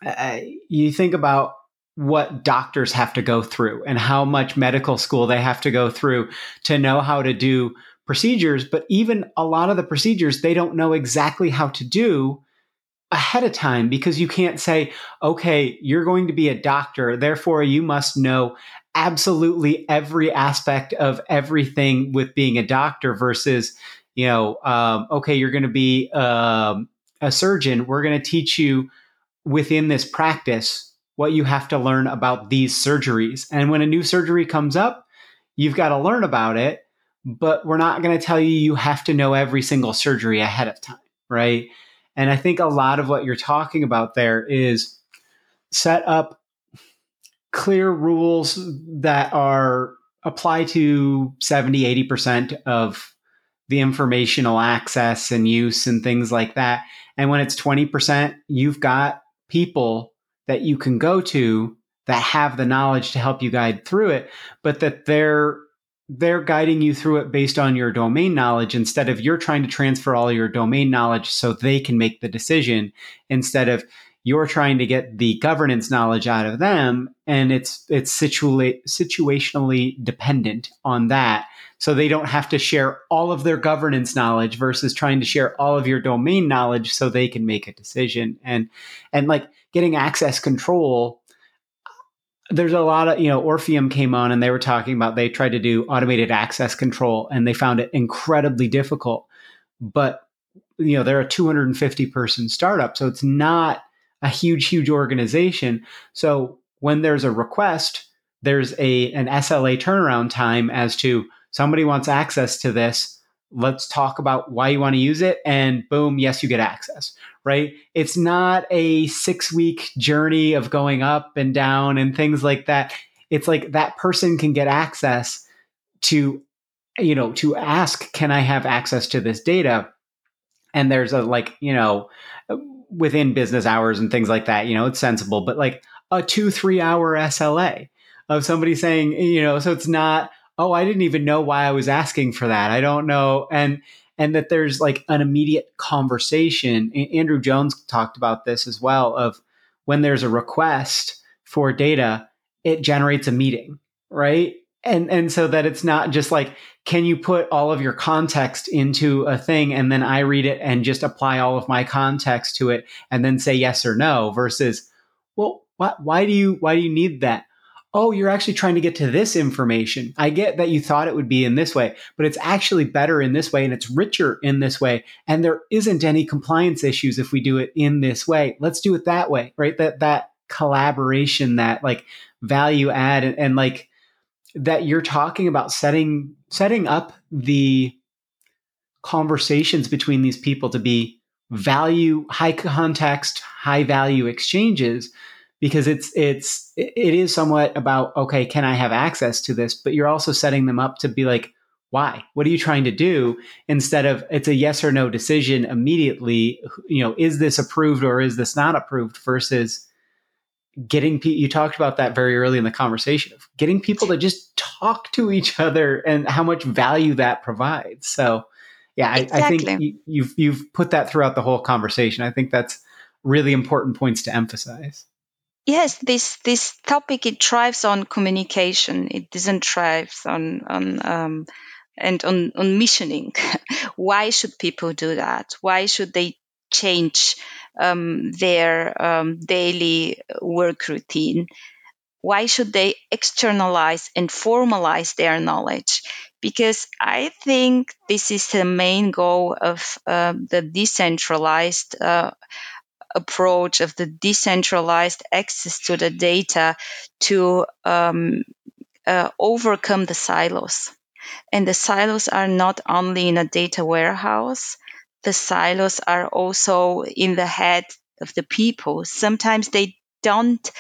uh, you think about what doctors have to go through and how much medical school they have to go through to know how to do procedures. But even a lot of the procedures, they don't know exactly how to do ahead of time because you can't say, okay, you're going to be a doctor, therefore you must know absolutely every aspect of everything with being a doctor versus, you know, um, okay, you're going to be um, a surgeon. We're going to teach you within this practice what you have to learn about these surgeries. And when a new surgery comes up, you've got to learn about it, but we're not going to tell you you have to know every single surgery ahead of time, right? And I think a lot of what you're talking about there is set up clear rules that are apply to 70 80% of the informational access and use and things like that. And when it's 20% you've got people that you can go to that have the knowledge to help you guide through it, but that they're they're guiding you through it based on your domain knowledge instead of you're trying to transfer all your domain knowledge so they can make the decision instead of you're trying to get the governance knowledge out of them and it's it's situa- situationally dependent on that. So they don't have to share all of their governance knowledge versus trying to share all of your domain knowledge so they can make a decision. And and like getting access control there's a lot of you know Orfium came on and they were talking about they tried to do automated access control and they found it incredibly difficult. But you know they're a 250 person startup so it's not a huge huge organization. So when there's a request there's a an sla turnaround time as to somebody wants access to this let's talk about why you want to use it and boom yes you get access right? It's not a 6 week journey of going up and down and things like that. It's like that person can get access to you know to ask can i have access to this data? And there's a like you know within business hours and things like that you know it's sensible but like a 2 3 hour SLA of somebody saying you know so it's not oh, I didn't even know why I was asking for that. I don't know. And, and that there's like an immediate conversation. Andrew Jones talked about this as well of when there's a request for data, it generates a meeting, right? And, and so that it's not just like, can you put all of your context into a thing and then I read it and just apply all of my context to it and then say yes or no versus, well, why, why do you, why do you need that? Oh, you're actually trying to get to this information. I get that you thought it would be in this way, but it's actually better in this way and it's richer in this way. And there isn't any compliance issues if we do it in this way. Let's do it that way, right? That, that collaboration, that like value add and, and like that you're talking about setting, setting up the conversations between these people to be value, high context, high value exchanges because it's it's it is somewhat about okay can i have access to this? But you're also setting them up to be like why? What are you trying to do? Instead of it's a yes or no decision immediately you know is this approved or is this not approved versus getting people you talked about that very early in the conversation of getting people to just talk to each other and how much value that provides. So yeah I, exactly. I think you, you've you've put that throughout the whole conversation. I think that's really important points to emphasize yes this this topic it thrives on communication. It doesn't thrive on on um, and on on missioning. [laughs] Why should people do that? Why should they change um, their um, daily work routine? Why should they externalize and formalize their knowledge? Because i think this is the main goal of uh, the decentralized uh, approach of the decentralized access to the data to um, uh, overcome the silos. And the silos are not only in a data warehouse, the silos are also in the head of the people. Sometimes they don't,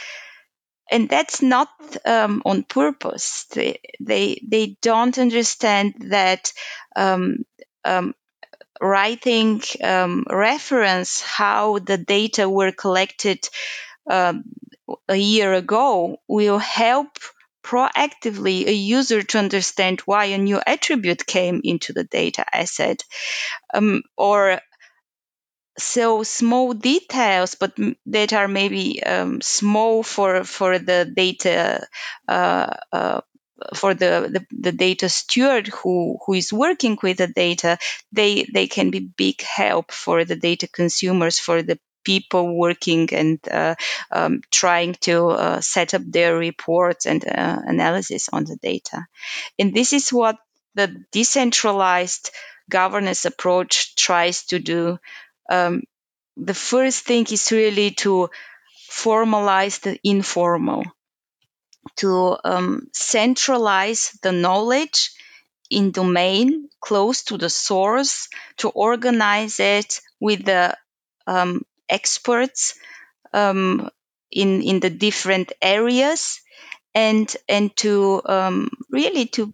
and that's not um, on purpose. They, they, they don't understand that um, um, writing um, reference how the data were collected um, a year ago will help proactively a user to understand why a new attribute came into the data asset um, or so small details but that are maybe um, small for for the data uh, uh, for the, the, the, data steward who, who is working with the data, they, they can be big help for the data consumers, for the people working and uh, um, trying to uh, set up their reports and uh, analysis on the data. And this is what the decentralized governance approach tries to do. Um, the first thing is really to formalize the informal to um, centralize the knowledge in domain close to the source, to organize it with the um, experts um, in in the different areas, and and to um, really to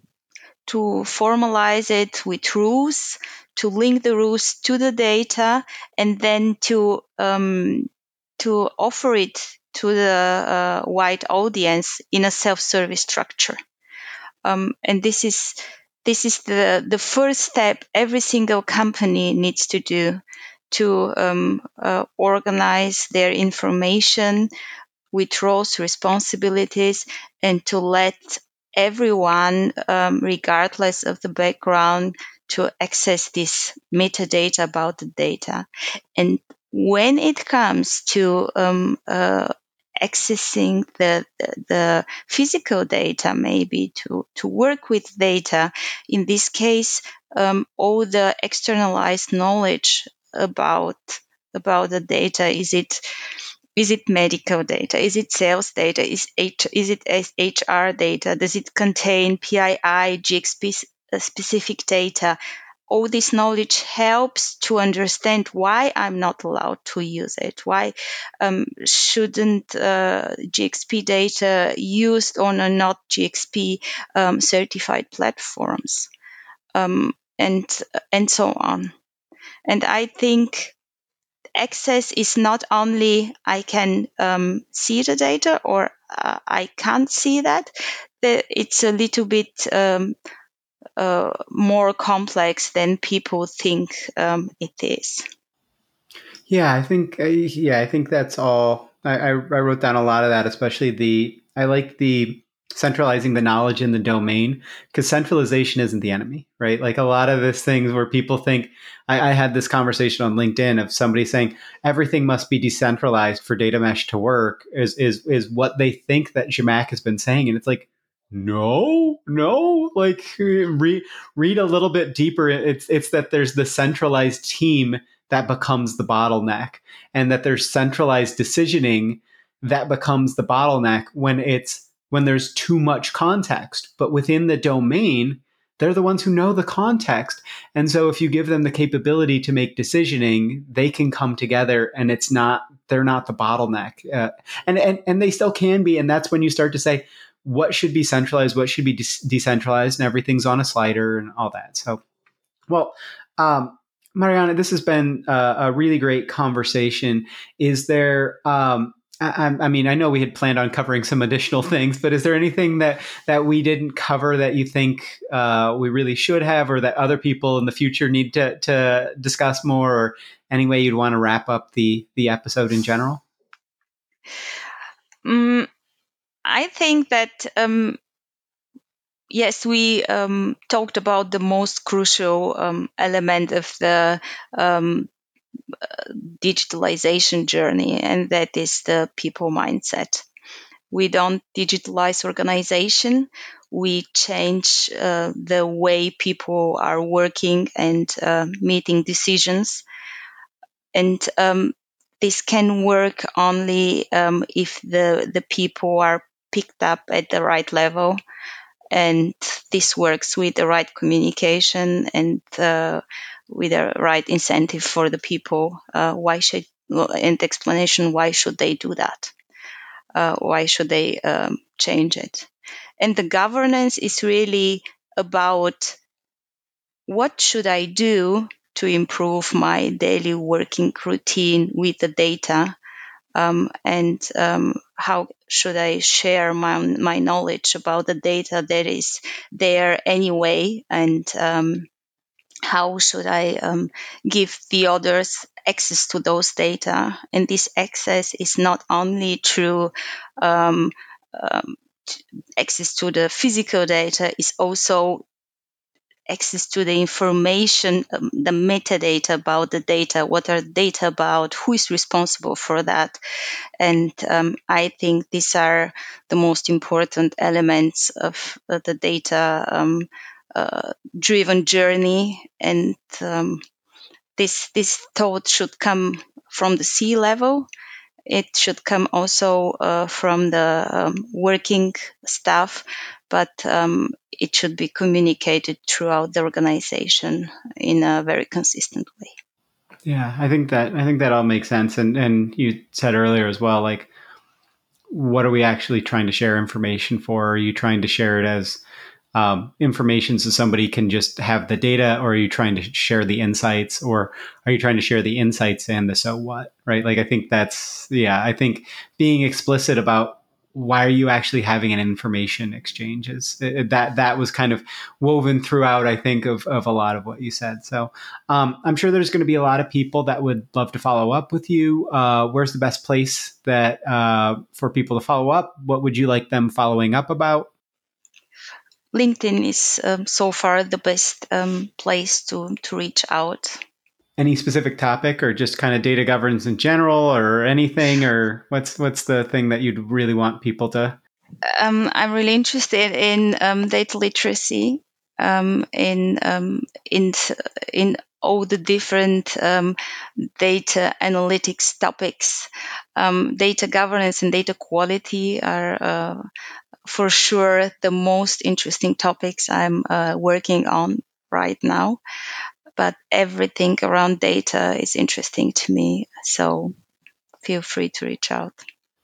to formalize it with rules, to link the rules to the data, and then to um, to offer it to the uh, wide audience in a self-service structure. Um, and this is this is the the first step every single company needs to do to um, uh, organize their information with roles, responsibilities, and to let everyone, um, regardless of the background, to access this metadata about the data. And when it comes to um, uh, accessing the, the physical data maybe to, to work with data. In this case, um, all the externalized knowledge about about the data is it is it medical data? Is it sales data? Is H, is it hr data? Does it contain pii gxp specific data all this knowledge helps to understand why I'm not allowed to use it. Why um, shouldn't uh, GXP data used on a not GXP um, certified platforms, um, and and so on. And I think access is not only I can um, see the data or uh, I can't see that. It's a little bit um, uh, more complex than people think um, it is. Yeah, I think uh, yeah, I think that's all. I, I, I wrote down a lot of that, especially the I like the centralizing the knowledge in the domain because centralization isn't the enemy, right? Like a lot of this things where people think I, I, had this conversation on LinkedIn of somebody saying everything must be decentralized for data mesh to work is is is what they think that Zhamak has been saying, and it's like no no like [laughs] read read a little bit deeper. It's it's that there's the centralized team that becomes the bottleneck and that there's centralized decisioning that becomes the bottleneck when it's when there's too much context. But within the domain they're the ones who know the context. And so if you give them the capability to make decisioning they can come together and it's not they're not the bottleneck. Uh, and, and and they still can be and that's when you start to say what should be centralized, what should be de- decentralized, and everything's on a slider and all that. So, well, um, Mariana, this has been uh, a really great conversation. Is there? Um, I, I, mean, I know we had planned on covering some additional [laughs] things, but is there anything that that we didn't cover that you think uh, we really should have, or that other people in the future need to to discuss more, or any way you'd want to wrap up the the episode in general? Mm, I think that um, yes, we um, talked about the most crucial um, element of the um, digitalization journey, and that is the people mindset. We don't digitalize organization. We change uh, the way people are working and uh, making decisions. And um, this can work only um, if the the people are picked up at the right level. And this works with the right communication and uh, with the right incentive for the people. Uh, why should and explanation why should they do that? Uh, why should they um, change it? And the governance is really about what should I do to improve my daily working routine with the data um, and um, how should I share my my knowledge about the data that is there anyway, and um, how should I um, give the others access to those data? And this access is not only through um, um, access to the physical data, is also access to the information, um, the metadata about the data, what are data about, who is responsible for that. And um, I think these are the most important elements of uh, the data um, uh, driven journey. And um, this, this thought should come from the C level it should come also uh, from the um, working staff, but um, it should be communicated throughout the organization in a very consistent way. Yeah, I think that I think that all makes sense. And and you said earlier as well, like, what are we actually trying to share information for? Are you trying to share it as um, information so somebody can just have the data or are you trying to share the insights or are you trying to share the insights and the so what right? Like i think that's yeah i think being explicit about why are you actually having an information exchange is that that was kind of woven throughout i think of, of a lot of what you said. So um, i'm sure there's going to be a lot of people that would love to follow up with you. Uh, where's the best place that uh, for people to follow up? What would you like them following up about LinkedIn is um, so far the best um, place to, to reach out. Any specific topic, or just kind of data governance in general, or anything, or what's what's the thing that you'd really want people to? Um, I'm really interested in um, data literacy, um, in um, in in all the different data analytics topics. data governance and data quality are uh, for sure the most interesting topics I'm uh, working on right now. but everything around data is interesting to me. So feel free to reach out.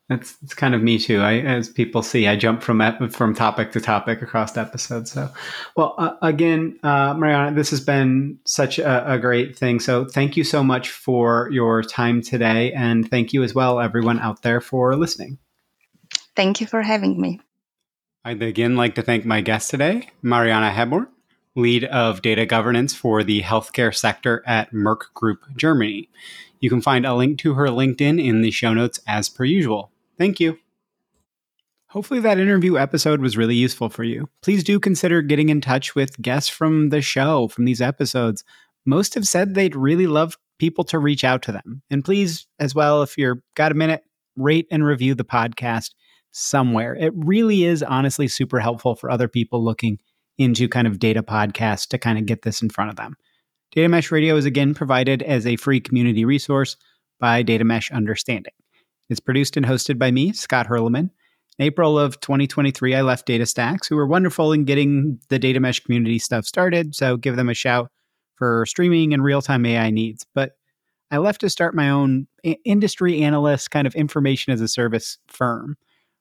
That's it's kind of me too. I, as people see, I jump from from topic to topic across episodes. So, well, uh, again, uh, Mariana, this has been such a, a, great thing. So, thank you so much for your time today, and thank you as well, everyone out there, for listening. Thank you for having me. I'd again like to thank my guest today, Mariana Hebborn, lead of data governance for the healthcare sector at Merck Group Germany. You can find a link to her LinkedIn in the show notes as per usual. Thank you. Hopefully, that interview episode was really useful for you. Please do consider getting in touch with guests from the show, from these episodes. Most have said they'd really love people to reach out to them. And please, as well, if you're got a minute, rate and review the podcast somewhere. It really is honestly super helpful for other people looking into kind of data podcasts to kind of get this in front of them. Data Mesh Radio is again provided as a free community resource by Data Mesh Understanding. It's produced and hosted by me, Scott Hirleman. In April of 2023, I left DataStax, who were wonderful in getting the data mesh community stuff started. So give them a shout for streaming and real time AI needs. But I left to start my own industry analyst kind of information as a service firm.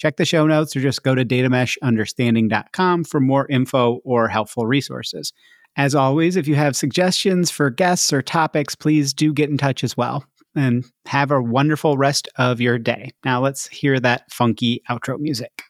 Check the show notes or just go to datameshunderstanding.com for more info or helpful resources. As always, if you have suggestions for guests or topics, please do get in touch as well and have a wonderful rest of your day. Now let's hear that funky outro music.